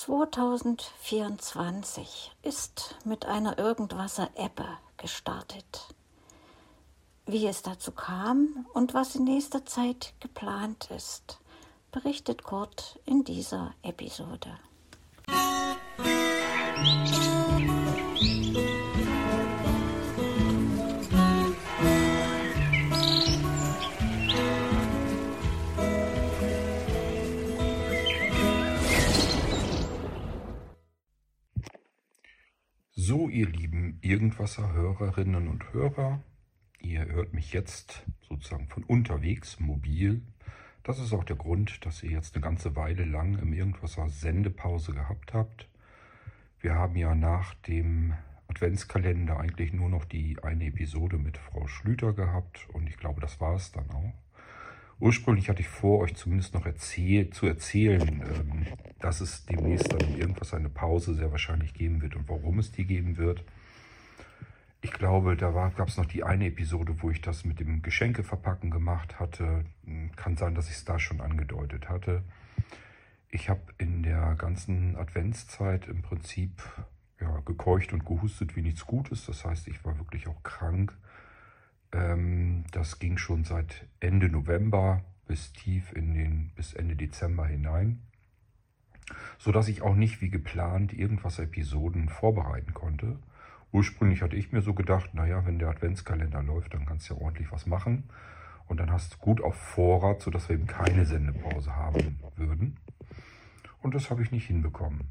2024 ist mit einer Irgendwasser-Ebbe gestartet. Wie es dazu kam und was in nächster Zeit geplant ist, berichtet Kurt in dieser Episode. So, ihr lieben Irgendwasser-Hörerinnen und Hörer, ihr hört mich jetzt sozusagen von unterwegs, mobil. Das ist auch der Grund, dass ihr jetzt eine ganze Weile lang im Irgendwasser Sendepause gehabt habt. Wir haben ja nach dem Adventskalender eigentlich nur noch die eine Episode mit Frau Schlüter gehabt und ich glaube, das war es dann auch. Ursprünglich hatte ich vor, euch zumindest noch erzähl zu erzählen, ähm, dass es demnächst dann irgendwas eine Pause sehr wahrscheinlich geben wird und warum es die geben wird. Ich glaube, da gab es noch die eine Episode, wo ich das mit dem Geschenkeverpacken gemacht hatte. Hm, kann sein, dass ich es da schon angedeutet hatte. Ich habe in der ganzen Adventszeit im Prinzip ja, gekeucht und gehustet wie nichts Gutes. Das heißt, ich war wirklich auch krank. Ähm, das ging schon seit Ende November bis tief in den bis Ende Dezember hinein, so dass ich auch nicht wie geplant irgendwas Episoden vorbereiten konnte. Ursprünglich hatte ich mir so gedacht, naja, wenn der Adventskalender läuft, dann kannst du ja ordentlich was machen. Und dann hast du gut auf Vorrat, sodass wir eben keine Sendepause haben würden. Und das habe ich nicht hinbekommen.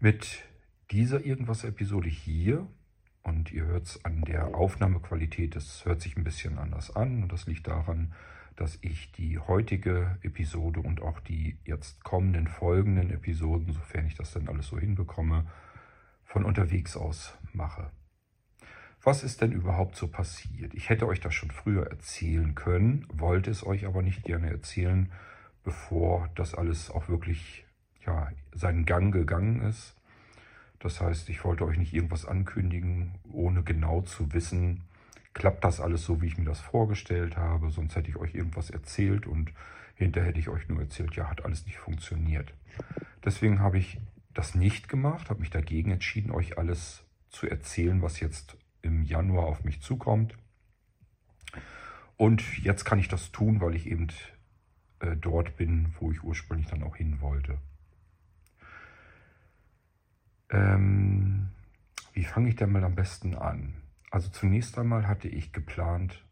Mit dieser Irgendwas-Episode hier und ihr hört es an der Aufnahmequalität, es hört sich ein bisschen anders an. Und das liegt daran, dass ich die heutige Episode und auch die jetzt kommenden folgenden Episoden, sofern ich das dann alles so hinbekomme, von unterwegs aus mache. Was ist denn überhaupt so passiert? Ich hätte euch das schon früher erzählen können, wollte es euch aber nicht gerne erzählen, bevor das alles auch wirklich ja, seinen Gang gegangen ist. Das heißt, ich wollte euch nicht irgendwas ankündigen, ohne genau zu wissen, klappt das alles so, wie ich mir das vorgestellt habe. Sonst hätte ich euch irgendwas erzählt und hinterher hätte ich euch nur erzählt, ja, hat alles nicht funktioniert. Deswegen habe ich das nicht gemacht, habe mich dagegen entschieden, euch alles zu erzählen, was jetzt im Januar auf mich zukommt. Und jetzt kann ich das tun, weil ich eben äh, dort bin, wo ich ursprünglich dann auch hin wollte. Ähm, wie fange ich denn mal am besten an? Also zunächst einmal hatte ich geplant,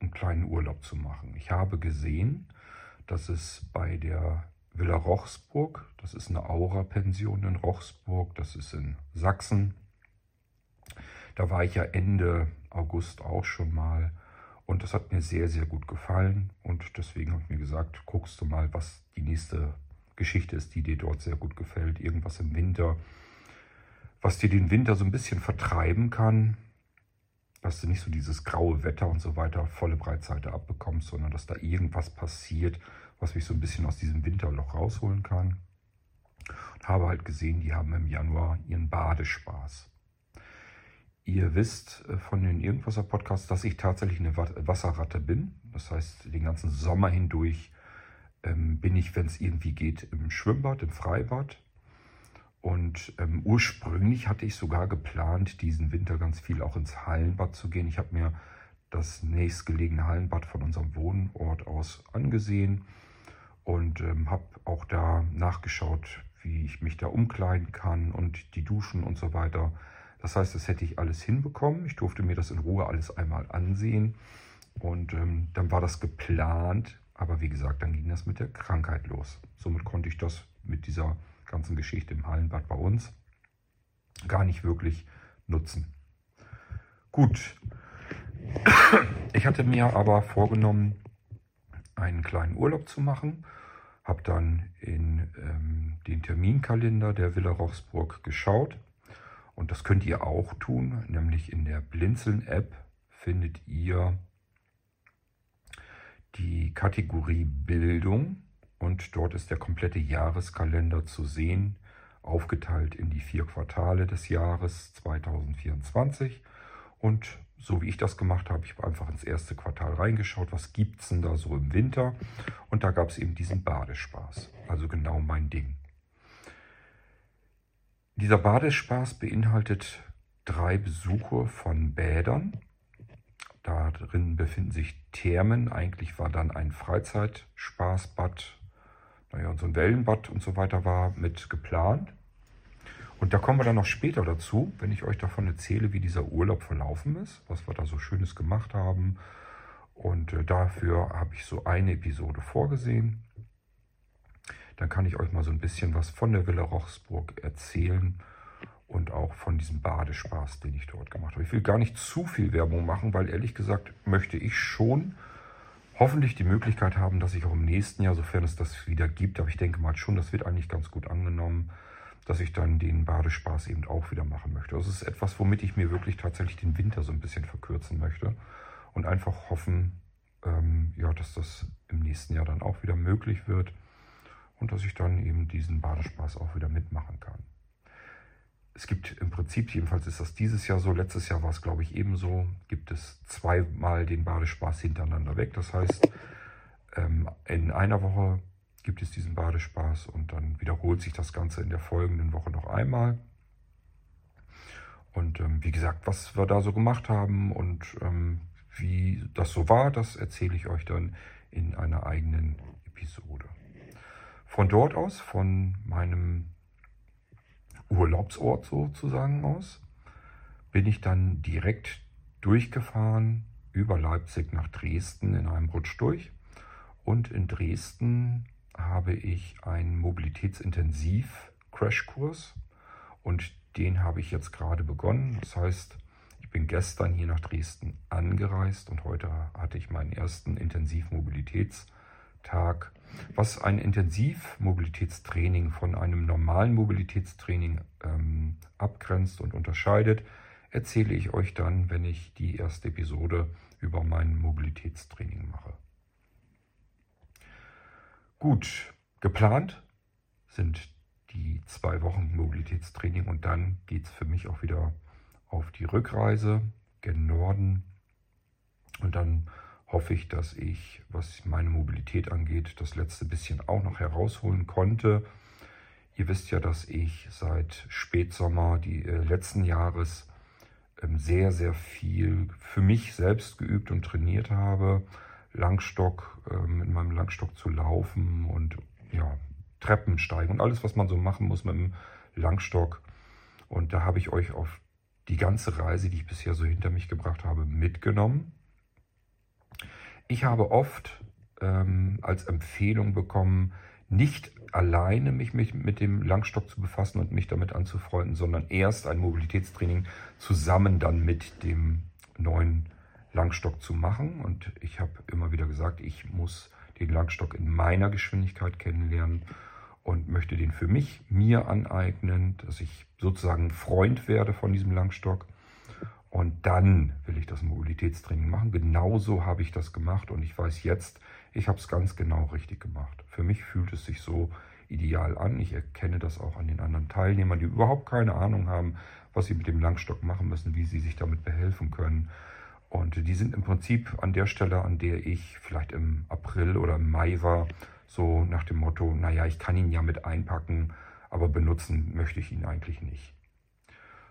einen kleinen Urlaub zu machen. Ich habe gesehen, dass es bei der Villa Rochsburg, das ist eine Aura-Pension in Rochsburg, das ist in Sachsen. Da war ich ja Ende August auch schon mal und das hat mir sehr, sehr gut gefallen und deswegen habe ich mir gesagt, guckst du mal, was die nächste Geschichte ist, die dir dort sehr gut gefällt. Irgendwas im Winter, was dir den Winter so ein bisschen vertreiben kann, dass du nicht so dieses graue Wetter und so weiter volle Breitseite abbekommst, sondern dass da irgendwas passiert, was mich so ein bisschen aus diesem Winterloch rausholen kann. Und habe halt gesehen, die haben im Januar ihren Badespaß. Ihr wisst äh, von den Irgendwasser-Podcasts, dass ich tatsächlich eine Wasserratte bin. Das heißt, den ganzen Sommer hindurch ähm, bin ich, wenn es irgendwie geht, im Schwimmbad, im Freibad. Und ähm, ursprünglich hatte ich sogar geplant, diesen Winter ganz viel auch ins Hallenbad zu gehen. Ich habe mir das nächstgelegene Hallenbad von unserem Wohnort aus angesehen und ähm, habe auch da nachgeschaut, wie ich mich da umkleiden kann und die Duschen und so weiter. Das heißt, das hätte ich alles hinbekommen. Ich durfte mir das in Ruhe alles einmal ansehen und ähm, dann war das geplant. Aber wie gesagt, dann ging das mit der Krankheit los. Somit konnte ich das mit dieser ganzen Geschichte im Hallenbad bei uns gar nicht wirklich nutzen. Gut, ich hatte mir aber vorgenommen, einen kleinen Urlaub zu machen, habe dann in ähm, den Terminkalender der Villa Rochsburg geschaut. Und das könnt ihr auch tun, nämlich in der Blinzeln-App findet ihr die Kategorie Bildung und dort ist der komplette Jahreskalender zu sehen, aufgeteilt in die vier Quartale des Jahres 2024. Und so wie ich das gemacht habe, ich habe einfach ins erste Quartal reingeschaut, was gibt es denn da so im Winter. Und da gab es eben diesen Badespaß. Also genau mein Ding. Dieser Badespaß beinhaltet drei Besuche von Bädern. Darin befinden sich Thermen. Eigentlich war dann ein Freizeitspaßbad, naja, und so ein Wellenbad und so weiter war mit geplant. Und da kommen wir dann noch später dazu, wenn ich euch davon erzähle, wie dieser Urlaub verlaufen ist, was wir da so Schönes gemacht haben. Und äh, dafür habe ich so eine Episode vorgesehen. Dann kann ich euch mal so ein bisschen was von der Villa Rochsburg erzählen und auch von diesem Badespaß, den ich dort gemacht habe. Ich will gar nicht zu viel Werbung machen, weil ehrlich gesagt möchte ich schon hoffentlich die Möglichkeit haben, dass ich auch im nächsten Jahr, sofern es das wieder gibt, aber ich denke mal schon, das wird eigentlich ganz gut angenommen, dass ich dann den Badespaß eben auch wieder machen möchte. Das ist etwas, womit ich mir wirklich tatsächlich den Winter so ein bisschen verkürzen möchte und einfach hoffen, ähm, ja, dass das im nächsten Jahr dann auch wieder möglich wird und dass ich dann eben diesen Badespaß auch wieder mitmachen kann. Es gibt im Prinzip, jedenfalls ist das dieses Jahr so, letztes Jahr war es glaube ich ebenso, gibt es zweimal den Badespaß hintereinander weg. Das heißt, ähm, in einer Woche gibt es diesen Badespaß und dann wiederholt sich das Ganze in der folgenden Woche noch einmal. Und ähm, wie gesagt, was wir da so gemacht haben und ähm, wie das so war, das erzähle ich euch dann in einer eigenen Episode. Von dort aus, von meinem Urlaubsort sozusagen aus, bin ich dann direkt durchgefahren über Leipzig nach Dresden in einem Rutsch durch. Und in Dresden habe ich einen Mobilitätsintensiv-Crashkurs und den habe ich jetzt gerade begonnen. Das heißt, ich bin gestern hier nach Dresden angereist und heute hatte ich meinen ersten Intensivmobilitätstag, was ein Intensivmobilitätstraining von einem normalen Mobilitätstraining ähm, abgrenzt und unterscheidet, erzähle ich euch dann, wenn ich die erste Episode über mein Mobilitätstraining mache. Gut, geplant sind die zwei Wochen Mobilitätstraining und dann geht es für mich auch wieder auf die Rückreise gen Norden. Und dann hoffe ich, dass ich, was meine Mobilität angeht, das letzte bisschen auch noch herausholen konnte. Ihr wisst ja, dass ich seit Spätsommer die äh, letzten Jahres ähm, sehr, sehr viel für mich selbst geübt und trainiert habe. Langstock, ähm, in meinem Langstock zu laufen und ja, Treppen steigen und alles, was man so machen muss mit dem Langstock. Und da habe ich euch auf die ganze Reise, die ich bisher so hinter mich gebracht habe, mitgenommen. Ich habe oft ähm, als Empfehlung bekommen, nicht alleine mich mit, mit dem Langstock zu befassen und mich damit anzufreunden, sondern erst ein Mobilitätstraining zusammen dann mit dem neuen Langstock zu machen. Und ich habe immer wieder gesagt, ich muss den Langstock in meiner Geschwindigkeit kennenlernen und möchte den für mich, mir aneignen, dass ich sozusagen Freund werde von diesem Langstock. Und dann will ich das Mobilitätstraining machen. Genauso habe ich das gemacht und ich weiß jetzt, ich habe es ganz genau richtig gemacht. Für mich fühlt es sich so ideal an. Ich erkenne das auch an den anderen Teilnehmern, die überhaupt keine Ahnung haben, was sie mit dem Langstock machen müssen, wie sie sich damit behelfen können. Und die sind im Prinzip an der Stelle, an der ich vielleicht im April oder im Mai war, so nach dem Motto, naja, ich kann ihn ja mit einpacken, aber benutzen möchte ich ihn eigentlich nicht.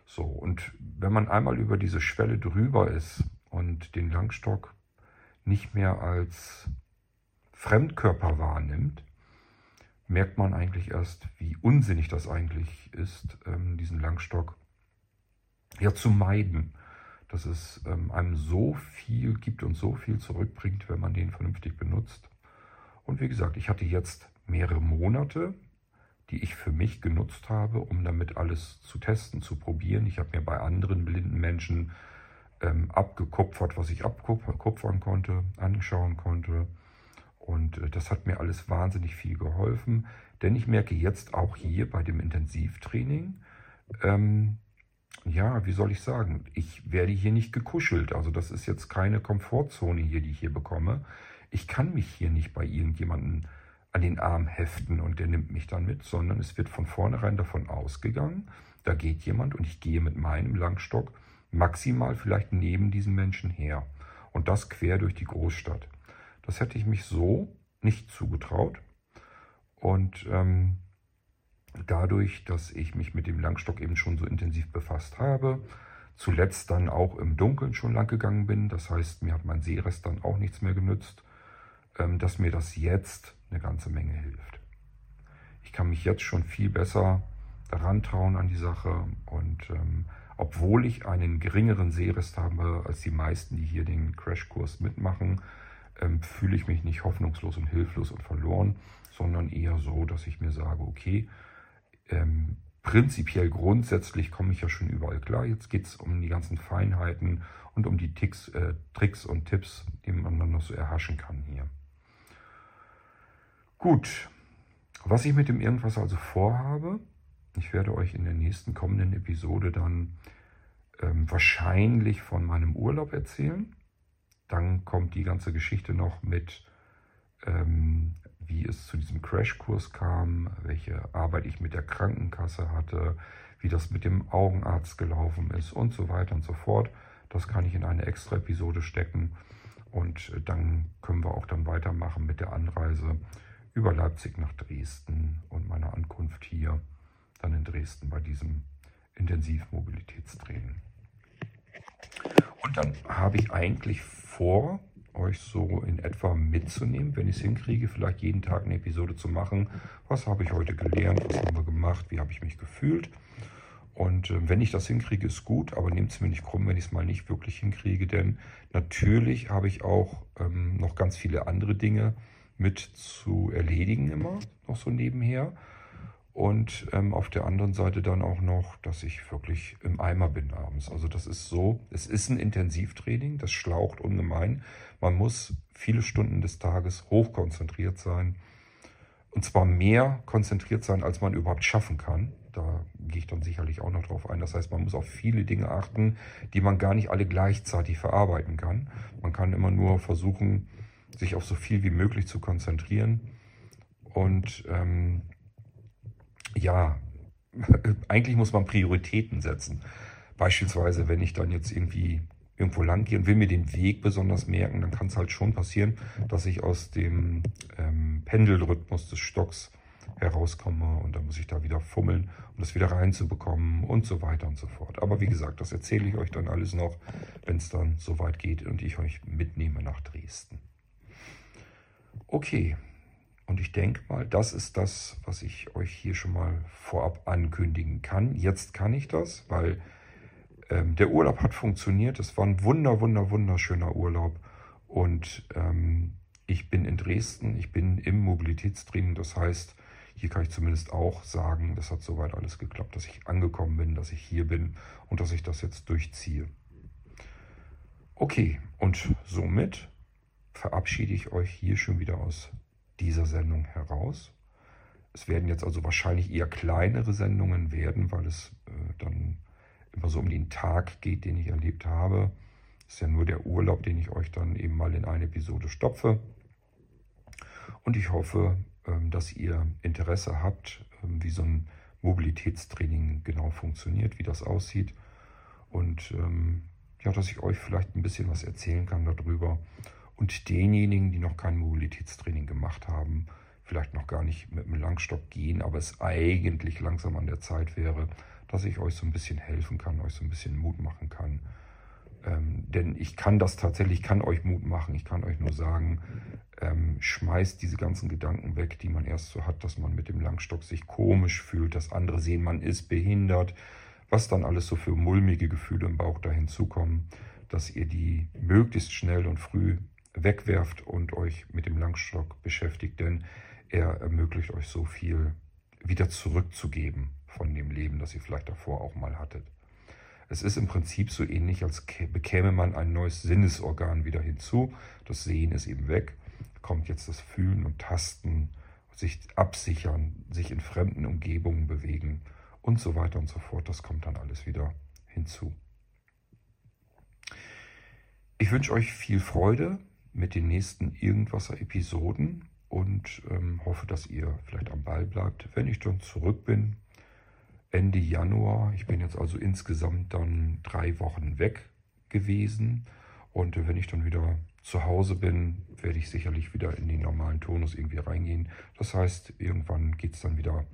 So, und wenn man einmal über diese Schwelle drüber ist und den Langstock nicht mehr als Fremdkörper wahrnimmt, merkt man eigentlich erst, wie unsinnig das eigentlich ist, ähm, diesen Langstock ja zu meiden dass es ähm, einem so viel gibt und so viel zurückbringt, wenn man den vernünftig benutzt. Und wie gesagt, ich hatte jetzt mehrere Monate, die ich für mich genutzt habe, um damit alles zu testen, zu probieren. Ich habe mir bei anderen blinden Menschen ähm, abgekupfert, was ich abkupfern konnte, anschauen konnte. Und äh, das hat mir alles wahnsinnig viel geholfen. Denn ich merke jetzt auch hier bei dem Intensivtraining, ähm, ja, wie soll ich sagen, ich werde hier nicht gekuschelt. Also das ist jetzt keine Komfortzone hier, die ich hier bekomme. Ich kann mich hier nicht bei irgendjemandem an den Arm heften und der nimmt mich dann mit, sondern es wird von vornherein davon ausgegangen, da geht jemand und ich gehe mit meinem Langstock maximal vielleicht neben diesen Menschen her. Und das quer durch die Großstadt. Das hätte ich mich so nicht zugetraut. Und ähm, dadurch, dass ich mich mit dem Langstock eben schon so intensiv befasst habe, zuletzt dann auch im Dunkeln schon lang gegangen bin, das heißt, mir hat mein Sehrest dann auch nichts mehr genützt, dass mir das jetzt eine ganze Menge hilft. Ich kann mich jetzt schon viel besser daran trauen an die Sache und ähm, obwohl ich einen geringeren Sehrest habe als die meisten, die hier den Crashkurs mitmachen, ähm, fühle ich mich nicht hoffnungslos und hilflos und verloren, sondern eher so, dass ich mir sage, okay, ähm, prinzipiell grundsätzlich komme ich ja schon überall klar. Jetzt geht es um die ganzen Feinheiten und um die Ticks, äh, Tricks und Tipps, die man dann noch so erhaschen kann hier. Gut, was ich mit dem Irgendwas also vorhabe, ich werde euch in der nächsten kommenden Episode dann ähm, wahrscheinlich von meinem Urlaub erzählen. Dann kommt die ganze Geschichte noch mit, ähm, wie es zu diesem Crashkurs kam, welche Arbeit ich mit der Krankenkasse hatte, wie das mit dem Augenarzt gelaufen ist und so weiter und so fort. Das kann ich in eine extra Episode stecken und dann können wir auch dann weitermachen mit der Anreise über Leipzig nach Dresden und meiner Ankunft hier dann in Dresden bei diesem Intensivmobilitätstraining. Und dann habe ich eigentlich vor, euch so in etwa mitzunehmen, wenn ich es hinkriege, vielleicht jeden Tag eine Episode zu machen. Was habe ich heute gelernt? Was haben wir gemacht? Wie habe ich mich gefühlt? Und äh, wenn ich das hinkriege, ist gut, aber nehmt es mir nicht krumm, wenn ich es mal nicht wirklich hinkriege, denn natürlich habe ich auch ähm, noch ganz viele andere Dinge mit zu erledigen immer, noch so nebenher. Und ähm, auf der anderen Seite dann auch noch, dass ich wirklich im Eimer bin abends. Also das ist so, es ist ein Intensivtraining, das schlaucht ungemein. Man muss viele Stunden des Tages hochkonzentriert sein. Und zwar mehr konzentriert sein, als man überhaupt schaffen kann. Da gehe ich dann sicherlich auch noch drauf ein. Das heißt, man muss auf viele Dinge achten, die man gar nicht alle gleichzeitig verarbeiten kann. Man kann immer nur versuchen, sich auf so viel wie möglich zu konzentrieren. Und ähm, ja, eigentlich muss man Prioritäten setzen. Beispielsweise, wenn ich dann jetzt irgendwie irgendwo lang gehe und will mir den Weg besonders merken, dann kann es halt schon passieren, dass ich aus dem ähm, Pendelrhythmus des Stocks herauskomme und dann muss ich da wieder fummeln, um das wieder reinzubekommen und so weiter und so fort. Aber wie gesagt, das erzähle ich euch dann alles noch, wenn es dann soweit geht und ich euch mitnehme nach Dresden. Okay, und ich denke mal, das ist das, was ich euch hier schon mal vorab ankündigen kann. Jetzt kann ich das, weil ähm, der Urlaub hat funktioniert. Es war ein wunder, wunder, wunderschöner Urlaub. Und ähm, ich bin in Dresden, ich bin im Mobilitätstraining. Das heißt, hier kann ich zumindest auch sagen, das hat soweit alles geklappt, dass ich angekommen bin, dass ich hier bin und dass ich das jetzt durchziehe. Okay, und somit verabschiede ich euch hier schon wieder aus dieser Sendung heraus. Es werden jetzt also wahrscheinlich eher kleinere Sendungen werden, weil es äh, dann immer so um den Tag geht, den ich erlebt habe. Das ist ja nur der Urlaub, den ich euch dann eben mal in eine Episode stopfe. Und ich hoffe, ähm, dass ihr Interesse habt, ähm, wie so ein Mobilitätstraining genau funktioniert, wie das aussieht. Und ähm, ja, dass ich euch vielleicht ein bisschen was erzählen kann darüber und denjenigen, die noch kein Mobilitätstraining gemacht haben, vielleicht noch gar nicht mit dem Langstock gehen, aber es eigentlich langsam an der Zeit wäre, dass ich euch so ein bisschen helfen kann, euch so ein bisschen Mut machen kann. Ähm, denn ich kann das tatsächlich, ich kann euch Mut machen. Ich kann euch nur sagen, ähm, schmeißt diese ganzen Gedanken weg, die man erst so hat, dass man mit dem Langstock sich komisch fühlt, dass andere sehen, man ist behindert, was dann alles so für mulmige Gefühle im Bauch da hinzukommen, dass ihr die möglichst schnell und früh wegwerft und euch mit dem Langstock beschäftigt, denn er ermöglicht euch so viel wieder zurückzugeben von dem Leben, das ihr vielleicht davor auch mal hattet. Es ist im Prinzip so ähnlich, als bekäme man ein neues Sinnesorgan wieder hinzu. Das Sehen ist eben weg, kommt jetzt das Fühlen und Tasten, sich absichern, sich in fremden Umgebungen bewegen und so weiter und so fort. Das kommt dann alles wieder hinzu. Ich wünsche euch viel Freude mit den nächsten Irgendwasser-Episoden und ähm, hoffe, dass ihr vielleicht am Ball bleibt. Wenn ich dann zurück bin, Ende Januar, ich bin jetzt also insgesamt dann drei Wochen weg gewesen und wenn ich dann wieder zu Hause bin, werde ich sicherlich wieder in den normalen Tonus irgendwie reingehen. Das heißt, irgendwann geht es dann wieder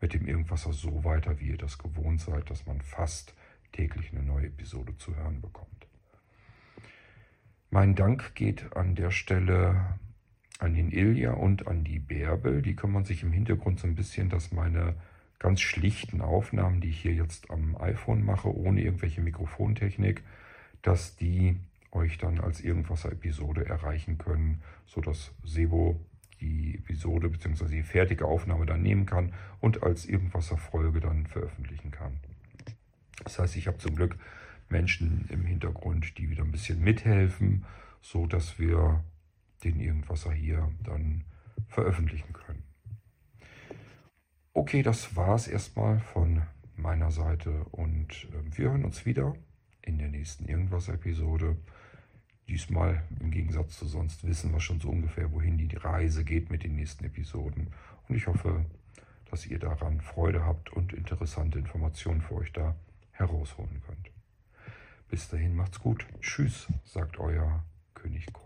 mit dem Irgendwasser so weiter, wie ihr das gewohnt seid, dass man fast täglich eine neue Episode zu hören bekommt. Mein Dank geht an der Stelle an den Ilja und an die Bärbel. Die kümmern sich im Hintergrund so ein bisschen, dass meine ganz schlichten Aufnahmen, die ich hier jetzt am iPhone mache, ohne irgendwelche Mikrofontechnik, dass die euch dann als Irgendwasser-Episode erreichen können, sodass Sebo die Episode bzw. die fertige Aufnahme dann nehmen kann und als Irgendwasser-Folge dann veröffentlichen kann. Das heißt, ich habe zum Glück Menschen im Hintergrund, die wieder ein bisschen mithelfen, so dass wir den Irgendwasser hier dann veröffentlichen können. Okay, das war es erstmal von meiner Seite und ähm, wir hören uns wieder in der nächsten Irgendwas-Episode. Diesmal im Gegensatz zu sonst wissen wir schon so ungefähr, wohin die Reise geht mit den nächsten Episoden. Und ich hoffe, dass ihr daran Freude habt und interessante Informationen für euch da herausholen könnt. Bis dahin macht's gut. Tschüss, sagt euer König Kort.